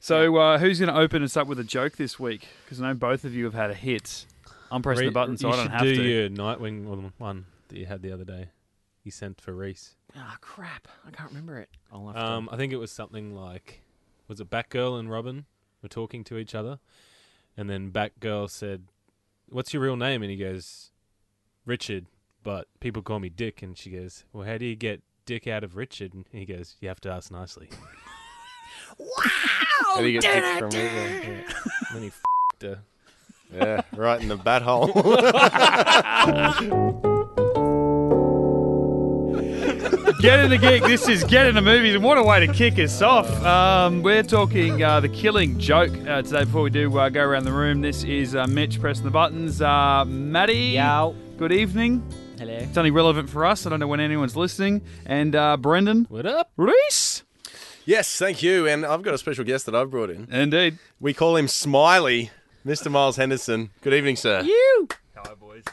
So, uh, who's going to open us up with a joke this week? Because I know both of you have had a hit. I'm pressing the button, so you I don't should have do to. your Nightwing one- one that you had the other day. You sent for Reese. Ah, crap. I can't remember it. I'll have to- Um, I think it was something like, was it Batgirl and Robin were talking to each other, and then Batgirl said, "What's your real name?" And he goes, "Richard," but people call me Dick. And she goes, "Well, how do you get Dick out of Richard?" And he goes, "You have to ask nicely." And he gets dick from River. And then he f***ed her. Yeah, right in the bat hole. Get in the gig. This is Get in the Movies, and what a way to kick us off. Um, we're talking uh, The Killing Joke uh, today. Before we do uh, go around the room, this is uh, Mitch pressing the buttons. Uh, Maddie, Yow. good evening. Hello. It's only relevant for us. I don't know when anyone's listening. And uh, Brendan, What up? Reese, yes, thank you. And I've got a special guest that I've brought in. indeed. We call him Smiley, Mr. Miles Henderson. Good evening, sir. You. Hi, boys.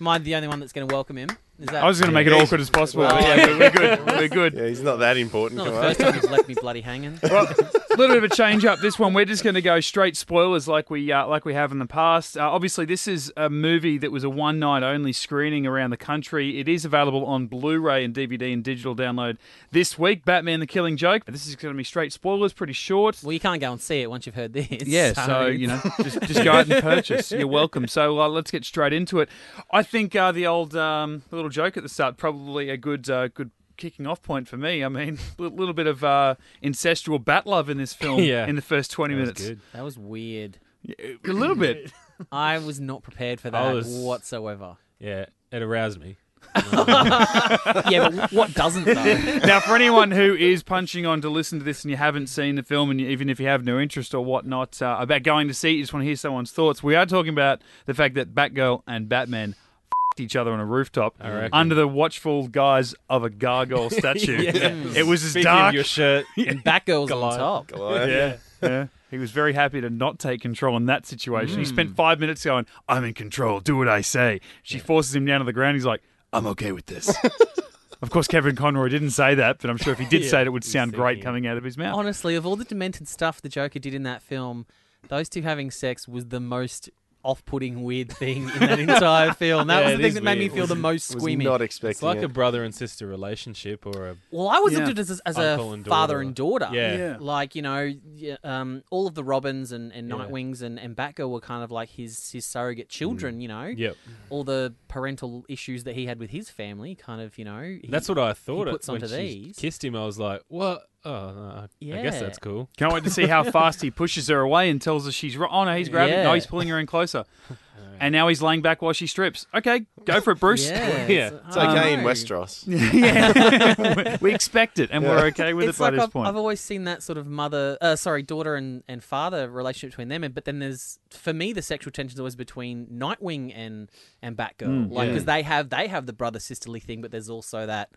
Am I the only one that's going to welcome him? Is that I was going to make it awkward as possible. Well, but yeah, we're- we're good. We're good. Yeah, he's not that important. not the on. first time he's left me bloody hanging? Well, a little bit of a change up. This one, we're just going to go straight spoilers, like we uh, like we have in the past. Uh, obviously, this is a movie that was a one night only screening around the country. It is available on Blu-ray and DVD and digital download this week. Batman: The Killing Joke. This is going to be straight spoilers, pretty short. Well, you can't go and see it once you've heard this. Yeah, so you know, just, just go out and purchase. You're welcome. So uh, let's get straight into it. I think uh, the old um, little joke at the start probably a good uh, good kicking off point for me. I mean, a little bit of uh, incestual bat love in this film Yeah. in the first twenty That was minutes. good. That was weird. A little bit. I was not prepared for that was- whatsoever. Yeah, it aroused me. yeah, but what doesn't though? now, for anyone who is punching on to listen to this and you haven't seen the film, and you, even if you have no interest or whatnot uh, about going to see it, you just want to hear someone's thoughts, we are talking about the fact that Batgirl and Batman f***ed each other on a rooftop under the watchful guise of a gargoyle statue. Yeah. It was as Speaking dark. your shirt, And Batgirl's on Goliath. top. Goliath. yeah. yeah. He was very happy to not take control in that situation. He spent mm. five minutes going, I'm in control, do what I say. She forces him down to the ground. He's like, I'm okay with this. of course, Kevin Conroy didn't say that, but I'm sure if he did Yeah, say it, it would sound great coming out of his mouth. Honestly, of all the demented stuff the Joker did in that film, those two having sex was the most off-putting weird thing in that entire film. That Yeah, was it the thing is that made me weird. feel the most Was squeamy. not expecting it's like it. a brother and sister relationship, or a Well, I always Yeah. looked at it as, as Uncle a and father daughter. and daughter. Yeah. Yeah. Like, you know, yeah, um, all of the Robins and, and Yeah. Nightwings and, and Batgirl were kind of like his, his surrogate children, you know? yep. All the parental issues that he had with his family, kind of, you know. he- That's what I thought. puts it, when onto she these. kissed him, I was like, "What? Oh, uh, I guess that's cool." Can't wait to see how fast he pushes her away and tells her she's right. Oh, no, he's grabbing. No, he's pulling her in closer. And now he's laying back while she strips. Okay, go for it, Bruce. Yeah. Yeah. It's I okay in know. Westeros. yeah. we expect it, and we're okay with it's it by like this I've, point. I've always seen that sort of mother, uh, sorry, daughter and, and father relationship between them. and- But then there's, for me, the sexual tension is always between Nightwing and and Batgirl, like yeah. because they have they have the brother sisterly thing, but there's also that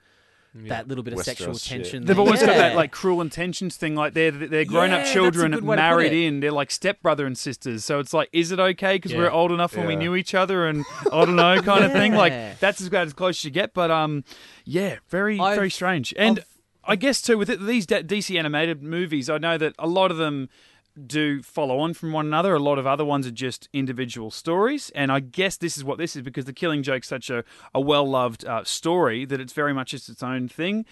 that little bit of Westeros sexual shit. tension. They've there. always got that like cruel intentions thing. Like they're they're grown Yeah, up that's children good way to put married in. They're like stepbrother and sisters. So it's like, is it okay because we're old enough when we knew each other and I don't know kind of thing. Like that's as about as close as you get. But um, yeah, very I've- very strange. And I've- I guess too with it, these DC animated movies, I know that a lot of them do follow on from one another. A lot of other ones are just individual stories, and I guess this is what this is because the Killing Joke's such a, a well loved uh, story that it's very much just its own thing.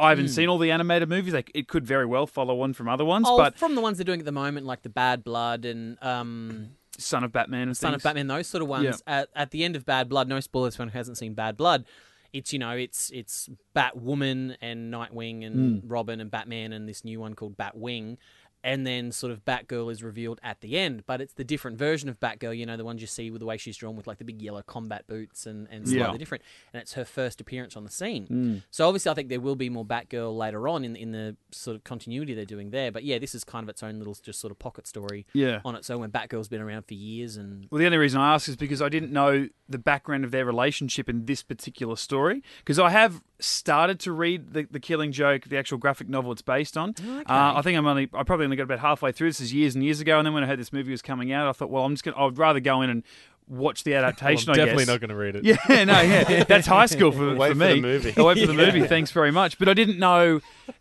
I haven't seen all the animated movies. Like it could very well follow on from other ones, Oh, but from the ones they're doing at the moment, like the Bad Blood and um, Son of Batman and Son things. of Batman, those sort of ones. Yeah. At, at the end of Bad Blood, no spoilers for anyone who hasn't seen Bad Blood. It's you know it's it's Batwoman and Nightwing and Hmm. Robin and Batman and this new one called Batwing, and then sort of Batgirl is revealed at the end. But it's the different version of Batgirl, you know, the ones you see with the way she's drawn with like the big yellow combat boots and and slightly Yeah. Different. And it's her first appearance on the scene. Hmm. So obviously, I think there will be more Batgirl later on in in the sort of continuity they're doing there. But yeah, this is kind of its own little just sort of pocket story Yeah. on its own. When Batgirl's been around for years and Well, the only reason I ask is because I didn't know the background of their relationship in this particular story. Because I have started to read the, the Killing Joke, the actual graphic novel it's based on. Okay. Uh, I think I'm only, I probably only got about halfway through. This is years and years ago, and then when I heard this movie was coming out, I thought, well, I'm just gonna, I'd rather go in and watch the Well, adaptation. I'm I definitely not going to read it. Yeah, no, yeah, that's high school for, Wait for me. the movie. I'll wait for the movie. Thanks very much. But I didn't know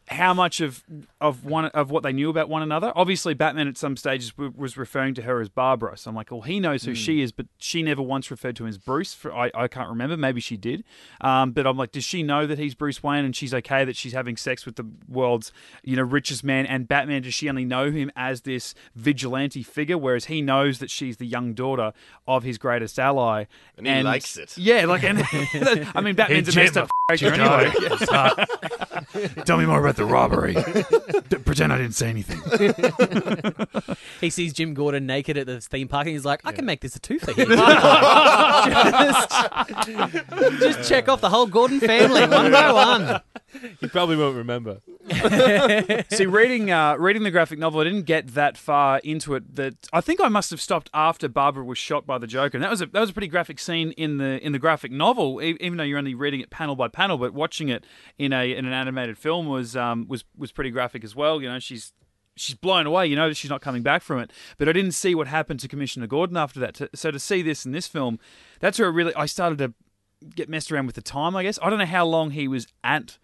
how much of of one of what they knew about one another. Obviously, Batman at some stages w- was referring to her as Barbara. So I'm like, well, he knows who she is, but she never once referred to him as Bruce. For I, I can't remember. Maybe she did. Um, but I'm like, does she know that he's Bruce Wayne and she's okay that she's having sex with the world's you know richest man and Batman? Does she only know him as this vigilante figure, whereas he knows that she's the young daughter of his greatest ally, And he likes it. Yeah, like, and I mean, Batman's a Jim, messed up character anyway. Tell me more about the robbery. D- Pretend I didn't say anything. He sees Jim Gordon naked at the theme park and he's like, I can make this a two for him. just, just check off the whole Gordon family one by one. You probably won't remember. See, reading uh, reading the graphic novel, I didn't get that far into it. That I think I must have stopped after Barbara was shot by the Joker, and that was a that was a pretty graphic scene in the in the graphic novel. Even though you're only reading it panel by panel, but watching it in a in an animated film was um was was pretty graphic as well. You know, she's she's blown away. You know that she's not coming back from it. But I didn't see what happened to Commissioner Gordon after that. So to see this in this film, that's where it really I started to get messed around with the time. I guess I don't know how long he was at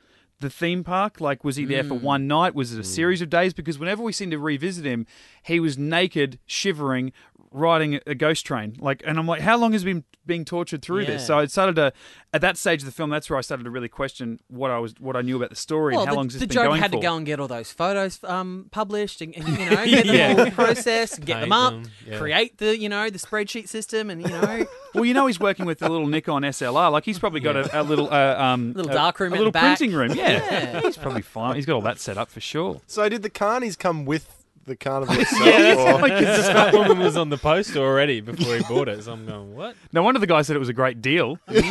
the theme park. Like, was he there for hmm. one night? Was it a hmm. series of days? Because whenever we seem to revisit him, he was naked, shivering, riding a ghost train. Like, and I'm like, how long has he been being tortured through this? So I started to, at that stage of the film, that's where I started to really question what I was, what I knew about the story Well, and how the, long has the this been Joker going had for. to go and get all those photos um, published and, and, you know get them Yeah. all processed, and get them Paint up, them, yeah. create the you know the spreadsheet system, and you know Well, you know, he's working with the little Nikon SLR. Like, he's probably got a, a little, uh, um, Little a- dark room a at little the back. printing room. Yeah. Yeah. he's probably fine. He's got all that set up for sure. So did the carnies come with the carnival itself? Yeah, that's or- like it's- Scotland was on the poster already before he bought it, so I'm going, what? No wonder the guy said it was a great deal. You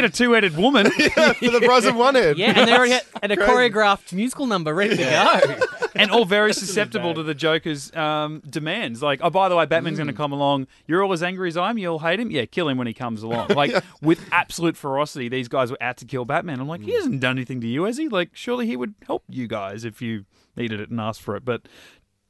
get a two-headed woman. for the price of one head. yeah, and they already had, had a Crazy. choreographed musical number ready to go. and all very susceptible to the Joker's um, demands. Like, oh, by the way, Batman's going to come along. You're all as angry as I am. You'll hate him. Yeah, kill him when he comes along. Like, with absolute ferocity, these guys were out to kill Batman. I'm like, he hasn't done anything to you, has he? Like, surely he would help you guys if you needed it and asked for it. But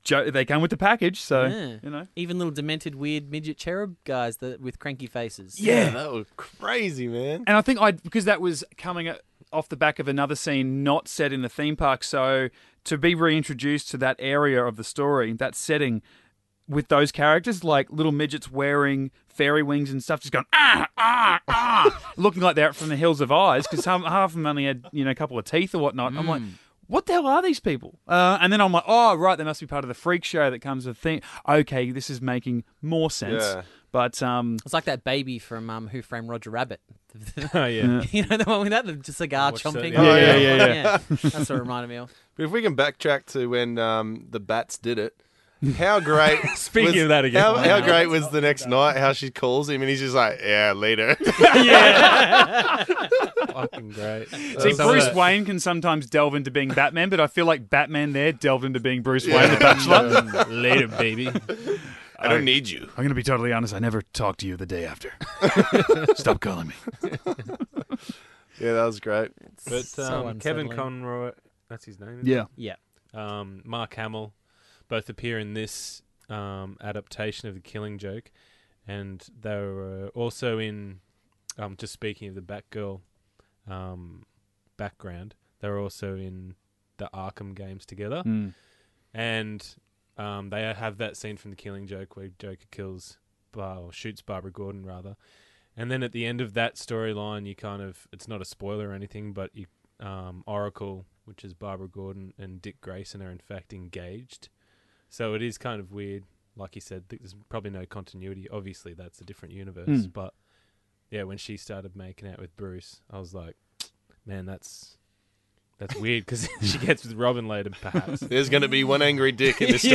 jo- they came with the package, so Yeah. you know. Even little demented, weird midget cherub guys that with cranky faces. Yeah. that was crazy, man. And I think I because that was coming off the back of another scene not set in the theme park, so to be reintroduced to that area of the story, that setting with those characters, like little midgets wearing fairy wings and stuff, just going ah ah ah, looking like they're from the Hills Have Eyes because half of them only had you know a couple of teeth or whatnot. I'm like. What the hell are these people? Uh, and then I'm like, oh, right, they must be part of the freak show that comes with thing. Okay, this is making more sense. Yeah. But um, It's like that baby from um, Who Framed Roger Rabbit. Oh, yeah. you know the one with that, the cigar watched that, chomping. yeah. Oh, yeah, yeah, yeah. That's what it reminded me of. But if we can backtrack to when um, the bats did it, how great! Speaking was- of that again. how, how great was the next night? How she calls him and he's just like, "Yeah, later." Yeah, fucking great. See, Some Bruce that- Wayne can sometimes delve into being Batman, but I feel like Batman there delved into being Bruce Wayne, the Bachelor. Later, baby. I don't need you. I'm going to be totally honest. I never talked to you the day after. Stop calling me. Yeah, that was great. But So um, Kevin. Conroy, that's his name. isn't Yeah. Yeah. Um, Mark Hamill, both appear in this um, adaptation of The Killing Joke, and they were also in. Um, just speaking of the Batgirl um, background, they were also in the Arkham games together, Mm. and um, they have that scene from The Killing Joke where Joker kills, Bar- or shoots Barbara Gordon rather, and then at the end of that storyline, you kind of it's not a spoiler or anything, but you um, Oracle, which is Barbara Gordon and Dick Grayson, are in fact engaged. So it is kind of weird. Like you said, th- there's probably no continuity. Obviously, that's a different universe. Mm. But yeah, when she started making out with Bruce, I was like, man, that's that's weird because she gets with Robin later, perhaps. There's going to be one angry dick in this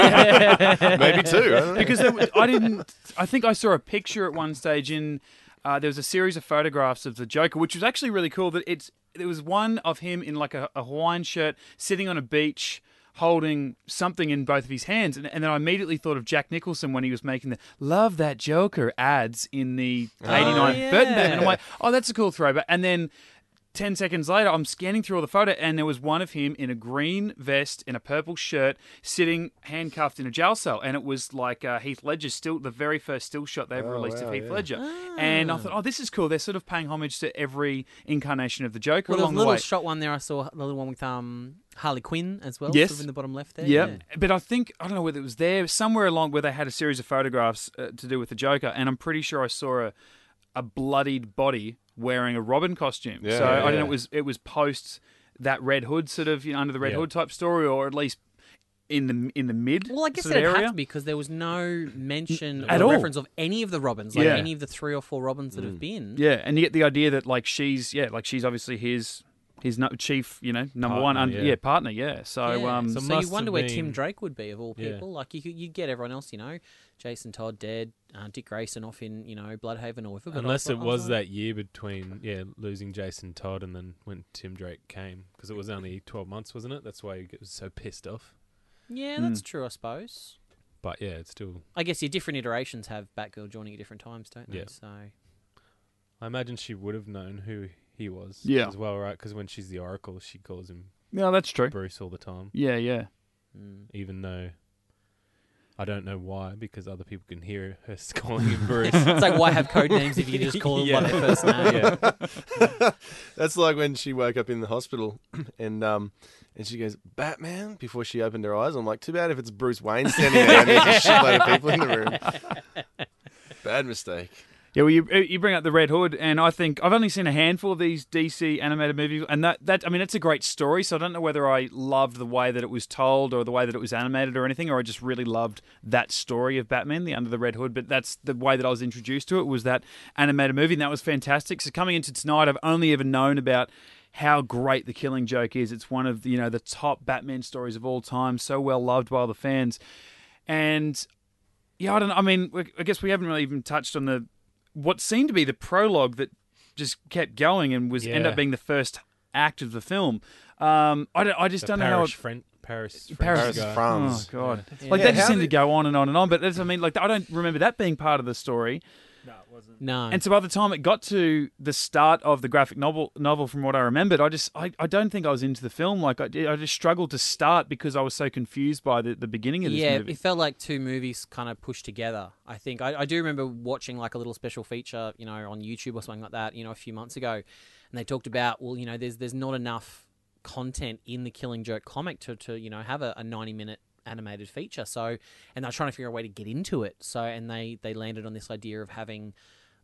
storyline, maybe two. I. Because there, was- I didn't. I think I saw a picture at one stage in. Uh, there was a series of photographs of the Joker, which was actually really cool. That it's there was one of him in like a, a Hawaiian shirt, sitting on a beach, holding something in both of his hands, and, and then I immediately thought of Jack Nicholson when he was making the "Love That Joker" ads in the '89 yeah. Burton Batman. And I'm like, oh, that's a cool throwback. And then 10 seconds later, I'm scanning through all the photo, and there was one of him in a green vest, and a purple shirt, sitting handcuffed in a jail cell. And it was like uh, Heath Ledger's still, the very first still shot they ever Oh, released of Heath yeah. Ledger. And I thought, oh, this is cool. They're sort of paying homage to every incarnation of the Joker Well, there's along a the little way. shot one there. I saw the little one with um Harley Quinn as well. Yes. sort of in the bottom left there. Yeah, but I think I don't know whether it was there somewhere along where they had a series of photographs uh, to do with the Joker, and I'm pretty sure I saw a a bloodied body wearing a Robin costume. Yeah, so I don't know it was it was post that Red Hood sort of you know under the Red Yeah. Hood type story, or at least in the in the mid. Well, I guess sort of it'd have to be because there was no mention At or all. reference of any of the Robins, like Yeah. any of the three or four Robins that have been. Yeah, and you get the idea that like she's yeah like she's obviously his his no- chief you know number one Partner, un- yeah. yeah. partner yeah. So Yeah. um So so you wonder have where Tim Drake would be of all Yeah. people. Like you you'd get everyone else, you know, Jason Todd dead, uh, Dick Grayson off in you know Blüdhaven or whatever. Unless I it was that year between yeah losing Jason Todd and then when Tim Drake came because it was only twelve months, wasn't it? That's why he was so pissed off. Yeah, Hmm. that's true, I suppose. But yeah, it's still. I guess your different iterations have Batgirl joining at different times, don't they? Yeah. So I imagine she would have known who he was. Yeah. as well, right? Because when she's the Oracle, she calls him no that's true. Bruce all the time, Yeah yeah. mm. even though. I don't know why, because other people can hear her calling him Bruce. it's like why have code names if you can just call them Yeah. by their first name? yeah. That's like when she woke up in the hospital and um and she goes, Batman, before she opened her eyes. I'm like, too bad if it's Bruce Wayne standing there and there's a shitload of people in the room. Bad mistake. Yeah, well, you you bring up the Red Hood, and I think I've only seen a handful of these DC animated movies, and that that I mean, it's a great story. So I don't know whether I loved the way that it was told, or the way that it was animated, or anything, or I just really loved that story of Batman, the Under the Red Hood. But that's the way that I was introduced to it was that animated movie, and that was fantastic. So coming into tonight, I've only ever known about how great the Killing Joke is. It's one of you know the top Batman stories of all time, so well loved by all the fans, and yeah, I don't. I mean, I guess we haven't really even touched on the what seemed to be the prologue that just kept going and was end up being the first act of the film. Um, I don't. I just The don't know how. Paris, It, Fren- Paris, French Paris guy. France. oh god! Yeah. Like Yeah, that just how seemed to go on and on and on. But that's, I mean, like I don't remember that being part of the story. No. And so by the time it got to the start of the graphic novel, novel from what I remembered, I just I, I don't think I was into the film. Like I, did- I just struggled to start because I was so confused by the, the beginning of this yeah, movie. it felt like two movies kind of pushed together. I think I, I do remember watching like a little special feature, you know, on YouTube or something like that, you know, a few months ago, and they talked about well, you know, there's there's not enough content in the Killing Joke comic to, to you know have a, a 90 minute animated feature. So, and they're trying to figure a way to get into it. So, and they they landed on this idea of having.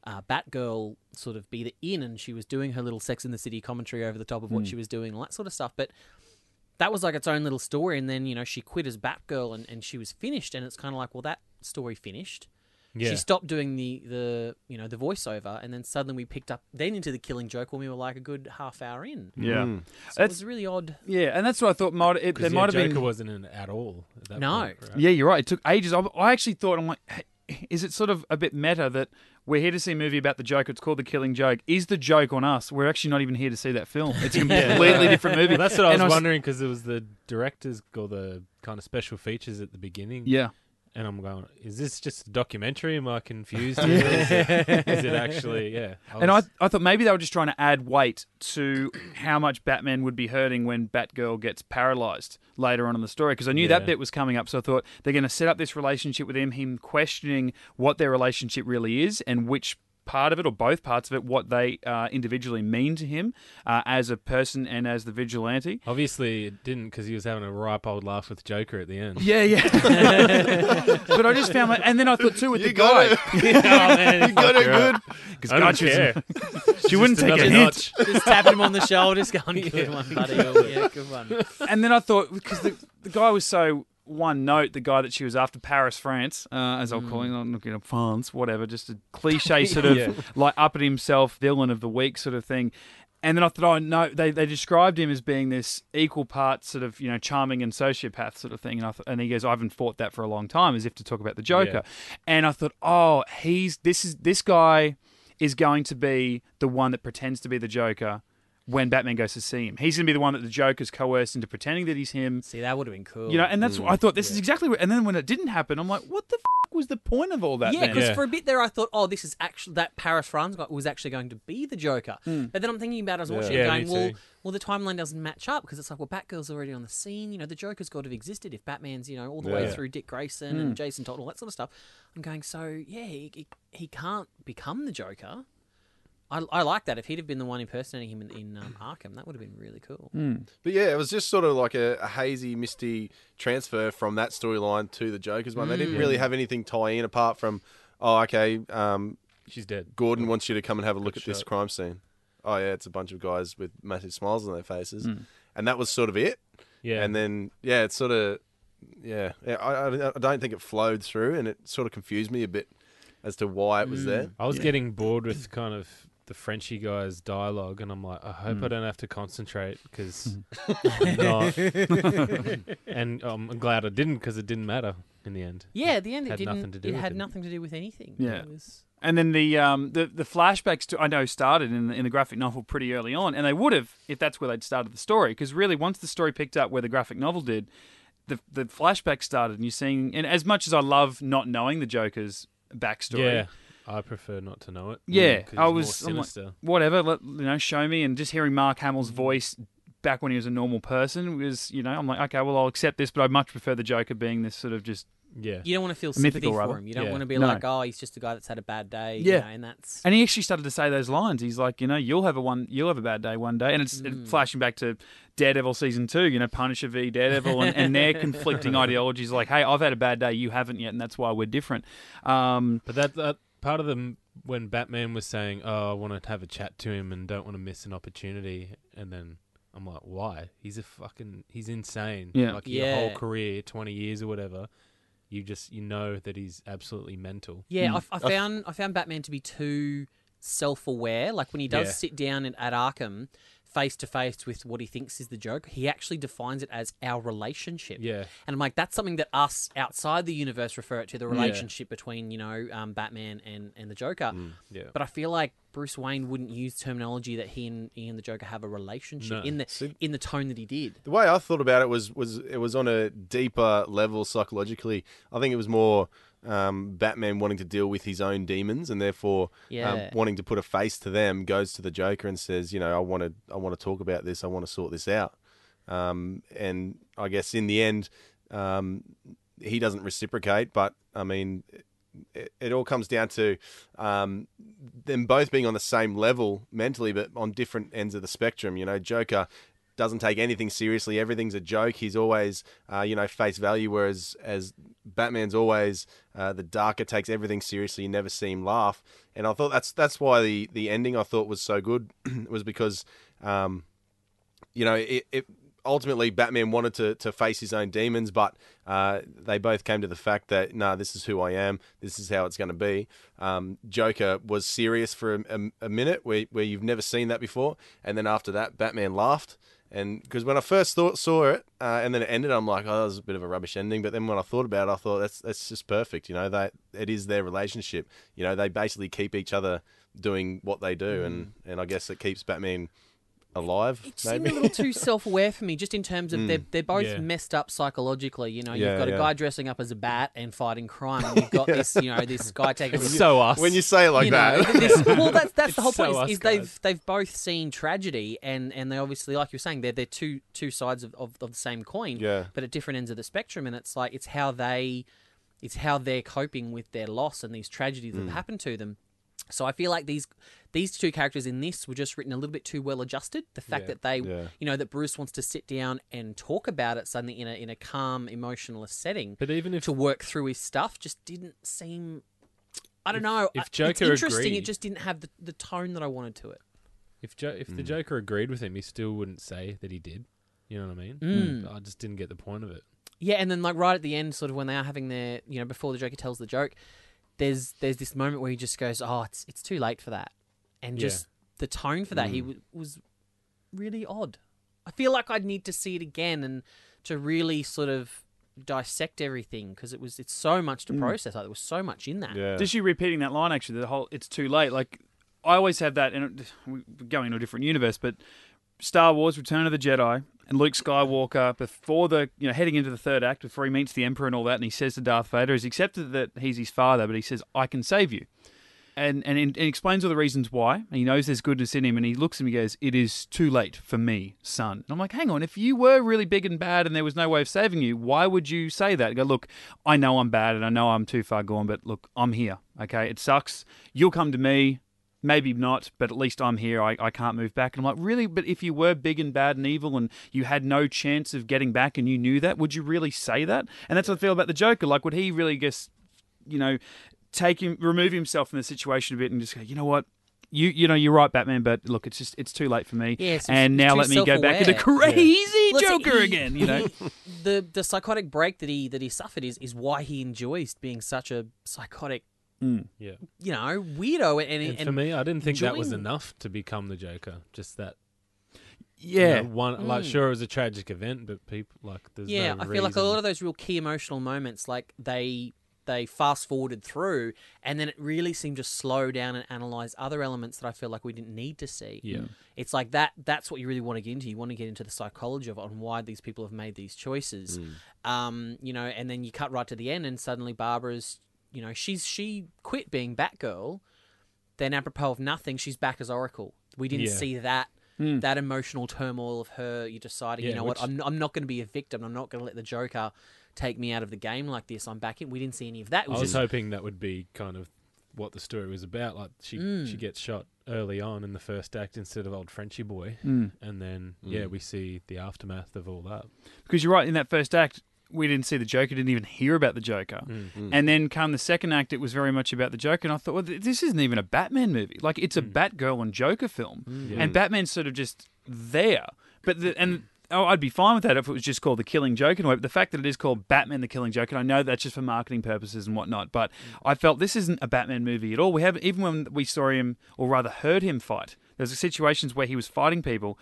Uh, Batgirl sort of be the in, and she was doing her little Sex in the City commentary over the top of what she was doing, all that sort of stuff. But that was like its own little story and then you know she quit as batgirl and, and she was finished and it's kind of like well that story finished Yeah. she stopped doing the the you know the voiceover and then suddenly we picked up then into the killing joke when we were like a good half hour in yeah, Mm. so it That's- was really odd yeah, and that's what I thought. Might it, there Because might have been Joker been wasn't in it at all. At that No. point, right? Yeah, you're right. It took ages. I, I actually thought, I'm like, hey, is it sort of a bit meta that we're here to see a movie about the Joker? It's called The Killing Joke. Is the joke on us? We're actually not even here to see that film. It's a completely different movie. Well, that's what I was, And wondering because it was the directors or the kind of special features at the beginning. Yeah. And I'm going, is this just a documentary? Am I confused? is, it, is it actually? Yeah. And I, was- I thought maybe they were just trying to add weight to how much Batman would be hurting when Batgirl gets paralyzed later on in the story because I knew that bit was coming up. So I thought they're going to set up this relationship with him, him questioning what their relationship really is and which part of it or both parts of it, what they uh, individually mean to him uh, as a person and as the vigilante. Obviously, it didn't because he was having a ripe old laugh with Joker at the end. Yeah, yeah. but I just found my, and then I thought too with You the got guy. it. oh, man, You got it good. Because I don't care. she wouldn't take a another hint. just tapping him on the shoulder just going good one buddy yeah good one and then I thought because the, the guy was so one note, the guy that she was after, Paris, France, uh, as I'll call him, I'm looking at France, whatever, just a cliche sort of Yeah. like up at himself, villain of the week sort of thing. And then I thought, oh no, they, they described him as being this equal part sort of you know charming and sociopath sort of thing. And I th- and he goes, I haven't fought that for a long time, as if to talk about the Joker. And I thought, oh, he's this is this guy is going to be the one that pretends to be the Joker when Batman goes to see him. He's going to be the one that the Joker's coerced into pretending that he's him. see that would have been cool You know, and that's what I thought. This is exactly what. And then when it didn't happen, I'm like, what the f- was the point of all that? yeah, then? because Yeah. for a bit there, I thought, oh, this is actually that Paris France guy was actually going to be the Joker. Hmm. But then I'm thinking about it, I was Yeah. watching Yeah, it, me going, well, too. well, the timeline doesn't match up because it's like, well, Batgirl's already on the scene. You know, the Joker's got to have existed if Batman's, you know, all the way Yeah. through Dick Grayson Hmm. and Jason Todd, all that sort of stuff. I'm going, so yeah, he, he, he can't become the Joker. I, I like that. If he'd have been the one impersonating him in, in um, Arkham, that would have been really cool. But yeah, it was just sort of like a, a hazy, misty transfer from that storyline to the Joker's one. They didn't really have anything tie in apart from, oh, okay, um, She's dead. Gordon wants you to come and have a look Good at this shot. crime scene. Oh yeah, it's a bunch of guys with massive smiles on their faces, and that was sort of it. Yeah. And then yeah, it's sort of yeah, yeah I, I, I don't think it flowed through, and it sort of confused me a bit as to why it was there. I was getting bored with kind of the Frenchy guy's dialogue, and I'm like, I hope I don't have to concentrate because I'm not. and um, I'm glad I didn't because it didn't matter in the end. Yeah, the end, it Had didn't. nothing to do it with had him. nothing to do with anything. Yeah. It was, And then the um the, the flashbacks to, I know started in the, in the graphic novel pretty early on, and they would have if that's where they'd started the story. Because really, once the story picked up where the graphic novel did, the the flashbacks started, and you're seeing. And as much as I love not knowing the Joker's backstory, Yeah, I prefer not to know it. Yeah, I was- I'm like- sinister. whatever, let, you know, show me, and just hearing Mark Hamill's voice back when he was a normal person was, you know, I'm like, okay, well, I'll accept this, but I much prefer the Joker being this sort of just yeah, you don't want to feel mythical, sympathy for rather. him. You don't Yeah. want to be No. like, oh, he's just a guy that's had a bad day. Yeah. you know, and that's And he actually started to say those lines. He's like, you know, you'll have a one, you'll have a bad day one day, and it's it flashing back to Daredevil season two. You know, Punisher v Daredevil, and, and their conflicting ideologies. Like, hey, I've had a bad day, you haven't yet, and that's why we're different. Um, But that, that part of them when Batman was saying, "Oh, I want to have a chat to him and don't want to miss an opportunity," and then I'm like, "Why? He's a fucking he's insane. Yeah. like your whole career, twenty years or whatever. You just you know that he's absolutely mental. yeah. Mm. I, I found I found Batman to be too self-aware. Like when he does Yeah. sit down in, at Arkham, face to face with what he thinks is the joke, he actually defines it as our relationship. Yeah, And I'm like, that's something that us outside the universe refer it to the relationship between you know um, Batman and and the Joker. yeah. But I feel like Bruce Wayne wouldn't use terminology that he and, he and the Joker have a relationship No. in the See- in the tone that he did. The way I thought about it was was it was on a deeper level psychologically. I think it was more um, Batman wanting to deal with his own demons and therefore Yeah. um, wanting to put a face to them. Goes to the Joker and says, you know, I want to I want to talk about this. I want to sort this out. Um, and I guess in the end, um, he doesn't reciprocate. But I mean, it, it all comes down to um, them both being on the same level mentally, but on different ends of the spectrum. You know, Joker doesn't take anything seriously. Everything's a joke. He's always, uh, you know, face value. Whereas as Batman's always uh, the darker, takes everything seriously. You never see him laugh. And I thought that's that's why the the ending I thought was so good was because, um, you know, it. it Ultimately, Batman wanted to, to face his own demons, but uh, they both came to the fact that, no, this is who I am. This is how it's going to be. Um, Joker was serious for a, a, a minute where, where you've never seen that before. And then after that, Batman laughed. And because when I first thought, saw it uh, and then it ended, I'm like, oh, that was a bit of a rubbish ending. But then when I thought about it, I thought that's that's just perfect. You know, that it is their relationship. You know, they basically keep each other doing what they do, and and I guess it keeps Batman alive. It seemed maybe a little too self-aware for me, just in terms of they're hmm. they're both Yeah. messed up psychologically. You know, Yeah, you've got a guy dressing up as a bat and fighting crime, and you've got this, you know, this guy taking. It's so us. when you say it like you know, that. this, well, that's that's the whole so point. us Is, is they've they've both seen tragedy, and and they obviously, like you're saying, they're they're two two sides of, of, of the same coin, Yeah. but at different ends of the spectrum. And it's like it's how they, it's how they're coping with their loss and these tragedies that have happened to them. So I feel like these these two characters in this were just written a little bit too well adjusted. The fact Yeah. that they, Yeah. you know, that Bruce wants to sit down and talk about it suddenly in a in a calm, emotionless setting But even if to work through his stuff just didn't seem. I don't know. if I- it's Joker interesting, it just didn't have the, the tone that I wanted to it. if jo- if the Mm. Joker agreed with him, he still wouldn't say that he did. You know what I mean? Mm. I just didn't get the point of it. Yeah, and then like right at the end, sort of when they are having their, you know, before the Joker tells the joke, there's there's this moment where he just goes, "Oh, it's it's too late for that," and Yeah. just the tone for that he mm. w- was really odd. I feel like I'd need to see it again and to really sort of dissect everything because it was it's so much to mm. process. Like there was so much in that. yeah. Just you repeating that line, actually, the whole "it's too late." Like I always have that, and we're going into a different universe, but Star Wars: Return of the Jedi, and Luke Skywalker before the you know heading into the third act before he meets the Emperor and all that, and he says to Darth Vader, he's accepted that he's his father, but he says, "I can save you." And, and, and explains all the reasons why. And he knows there's goodness in him, and he looks at him and goes, "It is too late for me, son." And I'm like, "Hang on, if you were really big and bad, and there was no way of saving you, why would you say that?" go, "Look, I know I'm bad, and I know I'm too far gone, but look, I'm here. Okay, it sucks. You'll come to me maybe not, but at least I'm here. I, I can't move back. And I'm like, really? But if you were big and bad and evil and you had no chance of getting back and you knew that, would you really say that? And that's what I feel about the Joker. Like, would he really just, you know, take him, remove himself from the situation a bit and just go, you know what? You you know you're right, Batman, but look, it's just it's too late for me. Yeah, it's- and now let me go back into crazy it's- Joker he- again. You know, the the psychotic break that he that he suffered is is why he enjoys being such a psychotic, Yeah. you know, weirdo. And, and, And, for me, I didn't think that was enough to become the Joker. Just that. yeah. You know, one like Mm. sure it was a tragic event, but people like there's yeah, no I feel like a lot of those real key emotional moments, like they they fast forwarded through, and then it really seemed to slow down and analyze other elements that I feel like we didn't need to see. Yeah. It's like that. That's what you really want to get into. You want to get into the psychology of on why these people have made these choices. Um, you know, and then you cut right to the end, and suddenly Barbara's, you know, she's she quit being Batgirl. Then apropos of nothing, she's back as Oracle. We didn't Yeah. see that Hmm. that emotional turmoil of her. You deciding, you Yeah, know what, I'm I'm not going to be a victim. I'm not going to let the Joker take me out of the game like this. I'm back in. We didn't see any of that. It I was was just hoping that would be kind of what the story was about. Like she Mm. she gets shot early on in the first act instead of old Frenchy boy, Mm. and then yeah, Mm. we see the aftermath of all that. Because you're right. In that first act, we didn't see the Joker. Didn't even hear about the Joker. Mm. And then come the second act, it was very much about the Joker, and I thought, well, this isn't even a Batman movie. Like it's a Mm. Batgirl and Joker film, Yeah. and Batman's sort of just there. But the, and oh, I'd be fine with that if it was just called the Killing Joker. But the fact that it is called Batman: The Killing Joker, and I know that's just for marketing purposes and whatnot. But I felt this isn't a Batman movie at all. We have even when we saw him, or rather heard him fight. There's situations where he was fighting people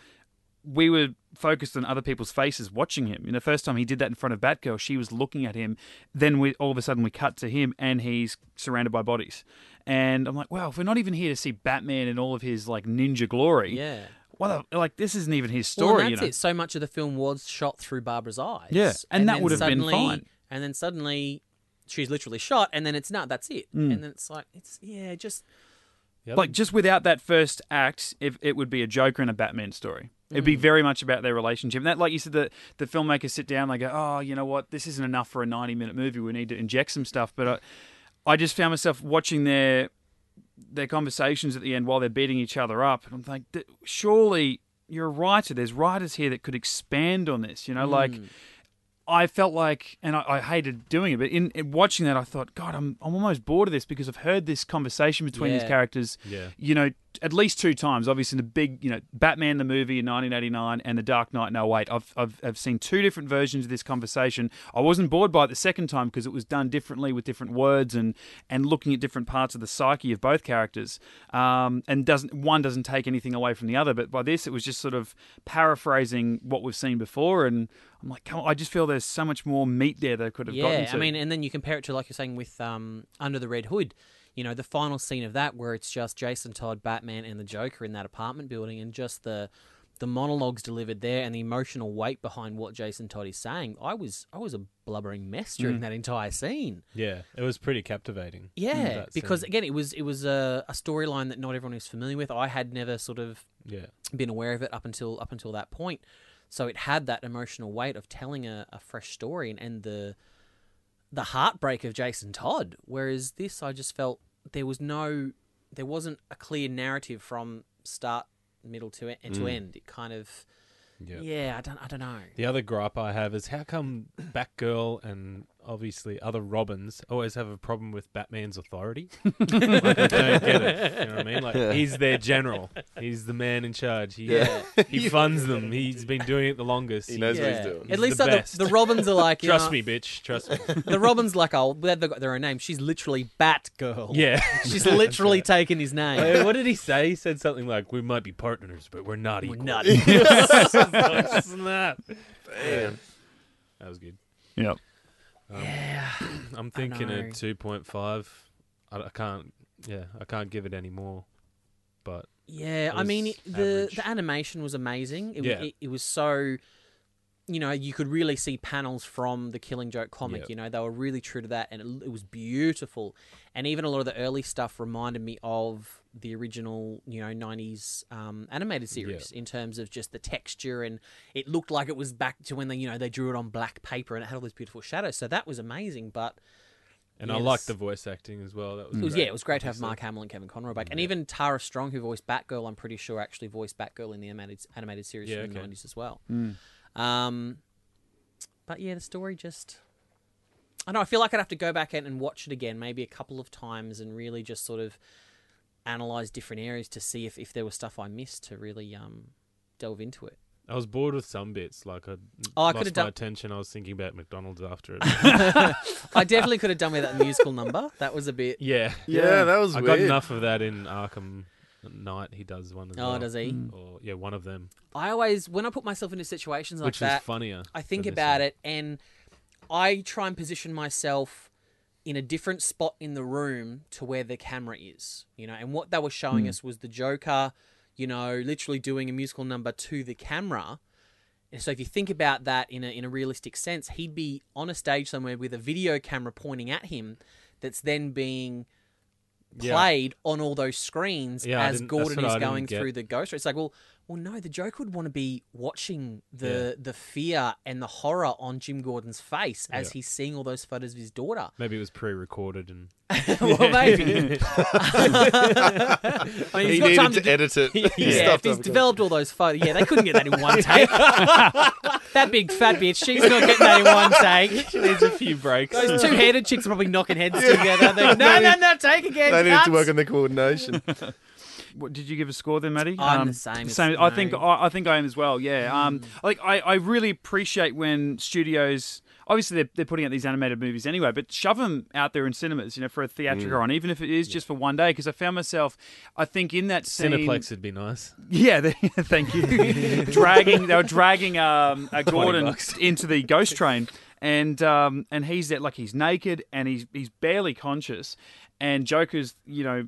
we were focused on other people's faces watching him. You know, the first time he did that in front of Batgirl, she was looking at him. Then we all of a sudden we cut to him and he's surrounded by bodies. And I'm like, wow, if we're not even here to see Batman in all of his like ninja glory, yeah. what like this isn't even his Well, story, and you that's know. it. So much of the film was shot through Barbara's eyes. Yeah, and that then would have been suddenly- fine. And then suddenly, she's literally shot, and then it's not. That's it. Mm. And then it's like it's yeah, just other- Like just without that first act, if it would be a Joker and a Batman story. It'd Mm. be very much about their relationship. And that, like you said, the the filmmakers sit down, and they go, "Oh, you know what? This isn't enough for a ninety minute movie. We need to inject some stuff." But I, I just found myself watching their their conversations at the end while they're beating each other up, and I'm like, surely you're a writer. There's writers here that could expand on this. You know, like. I felt like, and I, I hated doing it, but in, in watching that, I thought, God, I'm, I'm almost bored of this because I've heard this conversation between these characters yeah. you know, at least two times. Obviously, in the big, you know, Batman the movie in 1989 and The Dark Knight in 08. I've, I've, I've seen two different versions of this conversation. I wasn't bored by it the second time because it was done differently with different words and, and looking at different parts of the psyche of both characters. Um, and doesn't one doesn't take anything away from the other. But by this, it was just sort of paraphrasing what we've seen before. And I'm like, come on, I just feel there's so much more meat there that could have gotten yeah. to. I mean, and then you compare it to like you're saying with um, Under the Red Hood. You know, the final scene of that where it's just Jason Todd, Batman, and the Joker in that apartment building, and just the the monologues delivered there and the emotional weight behind what Jason Todd is saying. I was I was a blubbering mess during Mm. that entire scene. Yeah, it was pretty captivating. Yeah, because scene. again, it was it was a, a storyline that not everyone is familiar with. I had never sort of Yeah, been aware of it up until up until that point. So it had that emotional weight of telling a, a fresh story and, and the the heartbreak of Jason Todd. Whereas this, I just felt there was no, there wasn't a clear narrative from start, middle to e- to Mm. end. It kind of, yeah. yeah, I don't, I don't know. The other gripe I have is how come Batgirl and obviously other Robins always have a problem with Batman's authority? like, I don't get it. You know what I mean? Like Yeah. he's their general. He's the man in charge. He Yeah. Uh, he funds them. He's been doing it the longest. He knows what he's Yeah. doing. At He's least the like, the, the Robins are like, Trust know, me, bitch. Trust me. The Robins like, oh, they've got their own name. She's literally Batgirl. Yeah. she's literally taken his name. Hey, what did he say? He said something like, "We might be partners, but we're not We're equal." not. Snap. Damn. That was good. Yep. Um, yeah. I'm thinking a two point five. I, I can't. Yeah, I can't give it any more. but Yeah, I mean the average. the animation was amazing. It, Yeah. it, it was so, you know, you could really see panels from the Killing Joke comic. Yeah. You know, they were really true to that, and it, it was beautiful. And even a lot of the early stuff reminded me of the original, you know, '90s um, animated series in terms of just the texture, and it looked like it was back to when they, you know, they drew it on black paper, and it had all these beautiful shadows. So that was amazing, but. and I Yes. liked the voice acting as well. That was, It was yeah, it was great to have. Mark Hamill and Kevin Conroy back, and Yeah. even Tara Strong, who voiced Batgirl. I'm pretty sure actually voiced Batgirl in the animated animated series Yeah, from the '90s as well. Mm. Um, but yeah, the story just. I don't know. I feel like I'd have to go back in and watch it again, maybe a couple of times, and really just sort of analyze different areas to see if, if there was stuff I missed to really um, delve into it. I was bored with some bits. Like I Oh, I lost could've my done- attention. I was thinking about McDonald's after it. I definitely could have done with that musical number. That was a bit. yeah, Yeah, that was I weird. got enough of that in Arkham Knight. He does one as Oh, well. does he? Mm. Or yeah, one of them, I always, when I put myself into situations like which that, funnier. I think about it and I try and position myself in a different spot in the room to where the camera is, you know. And what they were showing mm. us was the Joker, you know, literally doing a musical number to the camera. And so if you think about that in a in a realistic sense, he'd be on a stage somewhere with a video camera pointing at him that's then being Yeah. played on all those screens Yeah, as Gordon is going through the ghost. It's like, well, well, no, the Joker would want to be watching the the fear and the horror on Jim Gordon's face as Yeah. he's seeing all those photos of his daughter. Maybe it was pre-recorded and well, maybe. I mean, he he's got needed time to, to. edit it. He yeah, he's developed all those photos, yeah, they couldn't get that in one take. that big fat bitch, she's not getting that in one take. she needs a few breaks. Those two-headed chicks are probably knocking heads together. They're, no, no, no, take again. They needed to work on their coordination. What did you give a score then, Maddie? I'm the same as- Same. I think. I, I think I am as well. Yeah. Um. Like I, I really appreciate when studios. Obviously, they're, they're putting out these animated movies anyway, but shove them out there in cinemas, you know, for a theatrical run, even if it is just for one day. Because I found myself, I think, in that scene, Cineplex would be nice. Yeah, they, thank you. dragging, they were dragging um, uh, Gordon into the ghost train, and um, and he's there like he's naked and he's he's barely conscious, and Joker's you know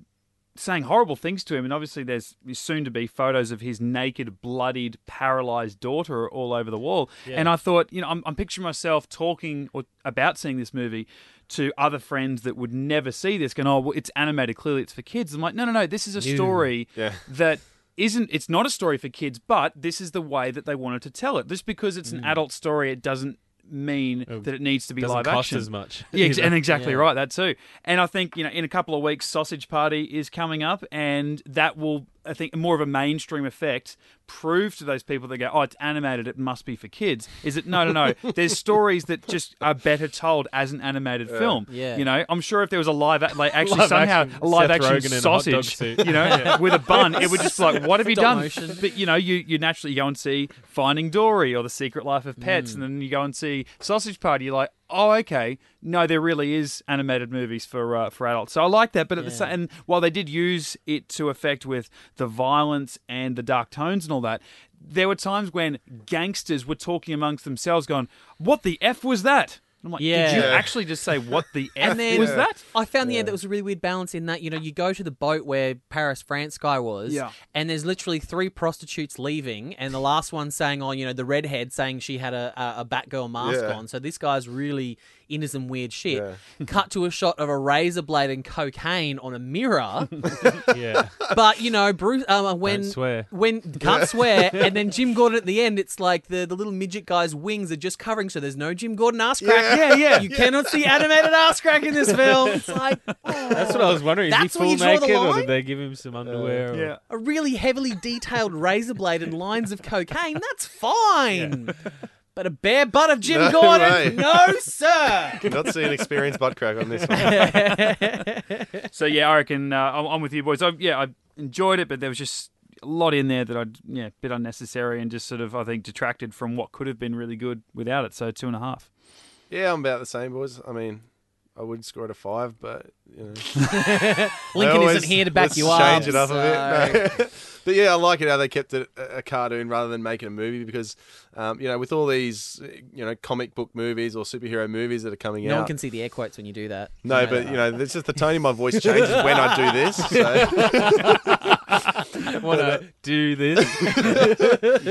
saying horrible things to him, and obviously there's soon to be photos of his naked, bloodied, paralyzed daughter all over the wall. And I thought, you know, I'm, I'm picturing myself talking or about seeing this movie to other friends that would never see this, going, "Oh, well, it's animated. Clearly, it's for kids." I'm like, no, no, no. This is a story Yeah. that isn't it's not a story for kids but this is the way that they wanted to tell it just because it's an mm. adult story it doesn't mean oh, that it needs to be Doesn't live cost action as much. yeah, either. and exactly Yeah. right. That too. And I think you know, in a couple of weeks, Sausage Party is coming up, and that will, I think, more of a mainstream effect prove to those people that go, "Oh, it's animated; it must be for kids." Is it? No, no, no. There's stories that just are better told as an animated film. Yeah. You know, I'm sure if there was a live, like actually Live somehow action a live Seth action Rogen in a hot dog sausage, you know, with a bun, it would just be like, "What have you done?" motion. But you know, you you naturally go and see Finding Dory or The Secret Life of Pets, mm. and then you go and see Sausage Party. You're like, oh, okay. No, there really is animated movies for uh, for adults. So I like that. But at the same, and while they did use it to effect with the violence and the dark tones and all that, there were times when gangsters were talking amongst themselves, going, "What the f was that?" I'm like, Yeah. did you actually just say what the f And then was that? I found the end that was a really weird balance in that you know you go to the boat where Paris France guy was, Yeah. and there's literally three prostitutes leaving, and the last one saying, "Oh, you know, the redhead saying she had a a, a Batgirl mask Yeah. on." So this guy's really into some weird shit. Yeah. Cut to a shot of a razor blade and cocaine on a mirror, yeah. but you know, Bruce um, when Don't swear. when can't swear, and then Jim Gordon at the end, it's like the, the little midget guy's wings are just covering, so there's no Jim Gordon ass crack. Yeah, yeah. You cannot see animated ass crack in this film. It's like That's what I was wondering. Is That's he where you full draw the naked, or line? did they give him some underwear? or- Yeah. a really heavily detailed razor blade and lines of cocaine. That's fine. But a bare butt of Jim No Gordon, way. no sir. Not an experienced butt crack on this one. So yeah, I reckon uh, I'm, I'm with you boys. I, yeah, I enjoyed it, but there was just a lot in there that I yeah, a bit unnecessary and just sort of I think detracted from what could have been really good without it. So two and a half. Yeah, I'm about the same, boys. I mean, I wouldn't score it a five, but you know. Lincoln always- isn't here to back let's you up. Change it up so- a bit. No. but yeah, I like it how they kept it a a cartoon rather than making a movie because, um, you know, with all these, you know, comic book movies or superhero movies that are coming No out. No one can see the air quotes when you do that. no, but you know, it's just the tone of my voice changes when I do this. So. Want to do this? you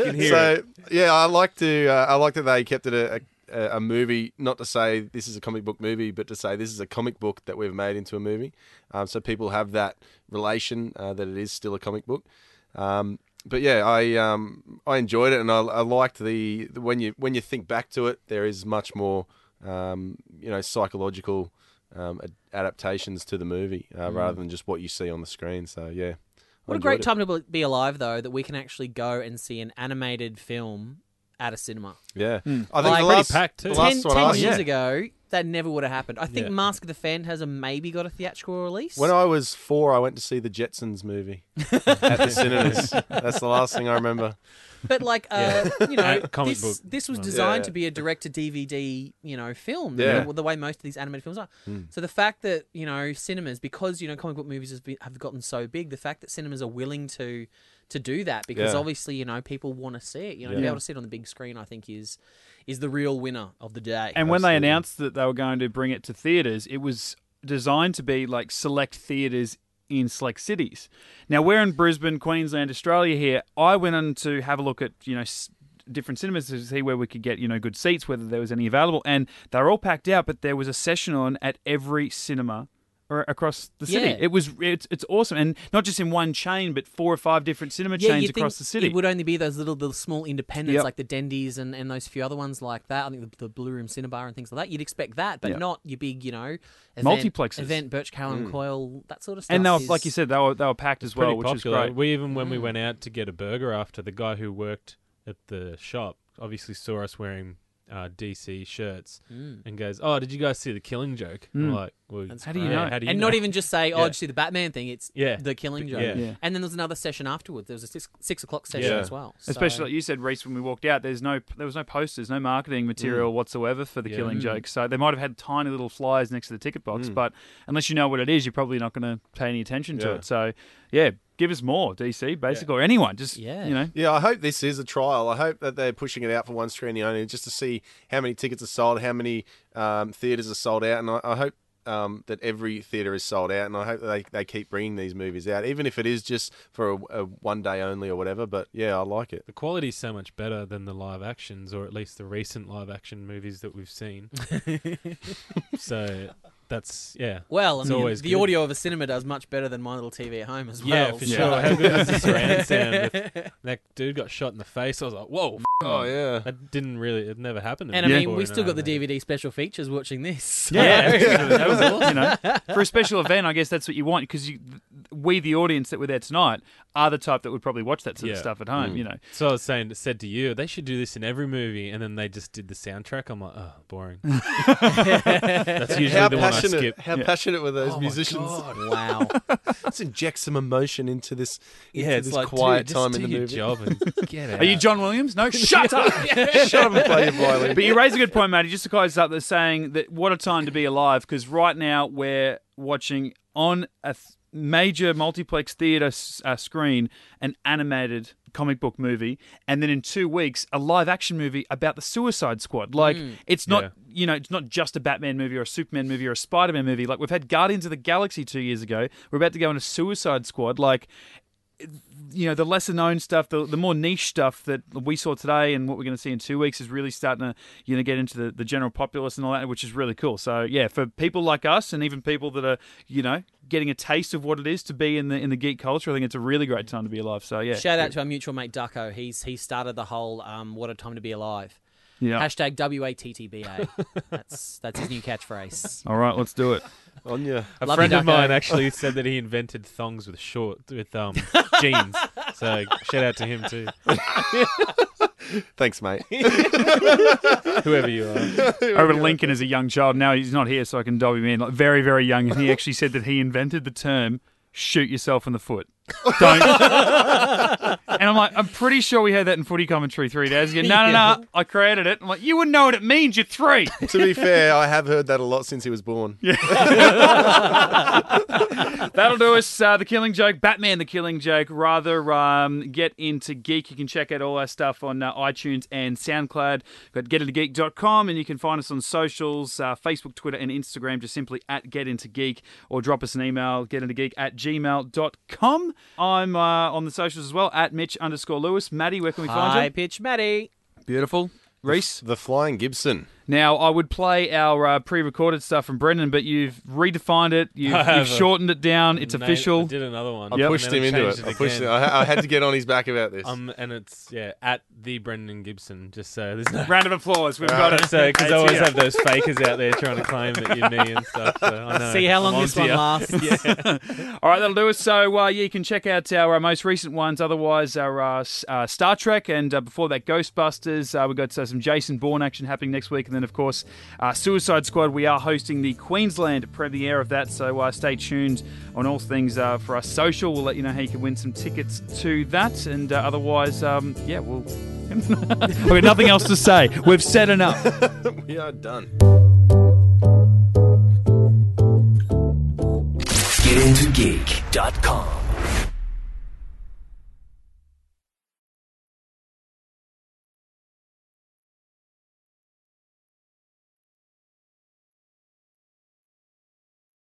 can hear so it. yeah, I like to. Uh, I like that they kept it a, a, a movie. Not to say this is a comic book movie, but to say this is a comic book that we've made into a movie. Um, so people have that relation uh, that it is still a comic book. Um, but yeah, I um, I enjoyed it, and I, I liked the, the when you when you think back to it, there is much more um, you know psychological um, ad- adaptations to the movie uh, rather than just what you see on the screen. So yeah, Mm. What a great it. time to be alive, though, that we can actually go and see an animated film at a cinema. Yeah, Hmm. I think Like- the Pretty last, packed, too. the Ten, last one 10 I years yeah. ago, that never would have happened. I think Yeah. Mask of the Phantasm maybe got a theatrical release. When I was four, I went to see the Jetsons movie at the cinemas. That's the last thing I remember. But like, uh, you know, Uh, comic this, book. this was designed Yeah. to be a direct to DVD, you know, film. Yeah. You know, the way most of these animated films are. Hmm. So the fact that you know cinemas, because you know comic book movies has been, have gotten so big, the fact that cinemas are willing to to do that because Yeah. obviously you know people want to see it. You know, to be able to see it on the big screen, I think is is the real winner of the day. And when they announced that they were going to bring it to theaters, it was designed to be like select theaters in select cities. Now we're in Brisbane, Queensland, Australia. Here, I went on to have a look at you know different cinemas to see where we could get you know good seats, whether there was any available, and they were all packed out. But there was a session on at every cinema. Or Across the city, Yeah. it was it's it's awesome, and not just in one chain, but four or five different cinema yeah, chains across the city. It would only be those little, the small independents Yep. like the Dendies and, and those few other ones like that. I think the, the Blue Room Cinebar and things like that. You'd expect that, but Yep. not your big, you know, event, Multiplexes. event, Birch Carroll Mm. Coyle, that sort of stuff. and they were, is- like you said, they were they were packed as well, which popular. is great. We even when we Mm. went out to get a burger after, the guy who worked at the shop obviously saw us wearing uh, DC shirts Mm. and goes, "Oh, did you guys see the Killing Joke?" Mm. I'm like, well, That's How do you great. know? How do you and know? not even just say, "Oh, Yeah. did you see the Batman thing?" It's Yeah. the Killing Joke. Yeah. Yeah. And then there was another session afterwards. There was a six, six o'clock session Yeah. as well. So- Especially like you said, Reese, when we walked out, there's no there was no posters, no marketing material whatsoever for the Yeah. Killing Mm. Joke. So they might have had tiny little flyers next to the ticket box, Mm. but unless you know what it is, you're probably not going to pay any attention to Yeah. it. So yeah, give us more DC, basically, or anyone. Just Yeah. you know, Yeah, I hope this is a trial. I hope that they're pushing it out for one screening only, just to see how many tickets are sold, how many um, theaters are sold out, and I, I hope um, that every theater is sold out. And I hope they, they keep bringing these movies out, even if it is just for a, a one day only or whatever. But yeah, I like it. the quality's so much better than the live actions, or at least the recent live action movies that we've seen. so that's yeah. Well, I It's mean, always the good. audio of a cinema does much better than my little TV at home as well. Yeah, for so- sure. How good is the surround sound? With, that dude got shot in the face. I was like, whoa. Oh yeah. That didn't really. It never happened. To And I me mean, before we in still got the animated. DVD special features watching this. yeah, So- that was awesome. You know, for a special event, I guess that's what you want because you, we, the audience that were there tonight, are the type that would probably watch that sort of Yeah. stuff at home. Mm. You know, So I was saying, said to you, they should do this in every movie, and then they just did the soundtrack. I'm like, oh, boring. That's usually How the one I passionate? skip. How Yeah. passionate were those Oh my musicians? God. wow. Let's inject some emotion into this. Yeah, into it's this like quiet dude, time just in the do your movie. job and get out. are you John Williams? No, shut up. Shut up and play your violin. But you raise a good point, Matty. Just to close up, they're saying that what a time to be alive because right now we're watching on a th- major multiplex theatre s- uh, screen an animated comic book movie, and then in two weeks a live action movie about the Suicide Squad. Like it's not Yeah. you know it's not just a Batman movie or a Superman movie or a Spider Man movie. Like we've had Guardians of the Galaxy two years ago. We're about to go into Suicide Squad. Like you know the lesser known stuff, the, the more niche stuff that we saw today, and what we're going to see in two weeks is really starting to you know get into the, the general populace and all that, which is really cool. So yeah, for people like us, and even people that are you know getting a taste of what it is to be in the in the geek culture, I think it's a really great time to be alive. So yeah, Shout out to our mutual mate Ducko. He's he started the whole um, "What a time to be alive." Yeah. Hashtag WATTBA. that's that's his new catchphrase. All right, let's do it. On you. A Love friend you, of mine actually said that he invented thongs with short with um jeans. So shout out to him too, Thanks, mate. whoever you are. I remember Lincoln as a young child. Now he's not here, so I can dob him in. Like very, very young, and he actually said that he invented the term "shoot yourself in the foot." Don't. and I'm like, I'm pretty sure we heard that in footy commentary three days ago. No, no, no, I created it. I'm like, you wouldn't know what it means. You're three. to be fair, I have heard that a lot since he was born. That'll do us. Uh, the Killing Joke, Batman, the Killing Joke. Rather um, get into geek. You can check out all our stuff on uh, iTunes and SoundCloud. Go to getintogeek.com and you can find us on socials uh, Facebook, Twitter, and Instagram. Just simply at Get Into Geek or drop us an email, getintogeek at gmail.com. I'm uh, on the socials as well at Mitch underscore Lewis. Maddie, where can we find High you? pitch, Maddie. Beautiful. Reese. The Flying Gibson. Now, I would play our uh, pre-recorded stuff from Brendan, but you've redefined it. You've, you've shortened it down. It's Made- official. I did another one. I Yep. pushed him then into changed it. I pushed him. I, I had to get on his back about this. Um, and it's yeah at the Brendan Gibson. Just so there's no. Round of applause. We've got it. So because I always here. have those fakers out there trying to claim that you're me and stuff. So I know. See how long I'm this onto one ya. lasts. All right, that'll do it. So, uh, yeah, you can check out our uh, most recent ones. Otherwise, our uh, S- uh, Star Trek, and uh, before that, Ghostbusters. Uh, we've got uh, some Jason Bourne action happening next week, and then, of course, uh, Suicide Squad. We are hosting the Queensland premiere of that, so uh, stay tuned on all things uh, for us social. We'll let you know how you can win some tickets to that, and uh, otherwise, um, yeah, we'll. I've got nothing else to say. We've said enough. we are done. GetIntoGeek.com.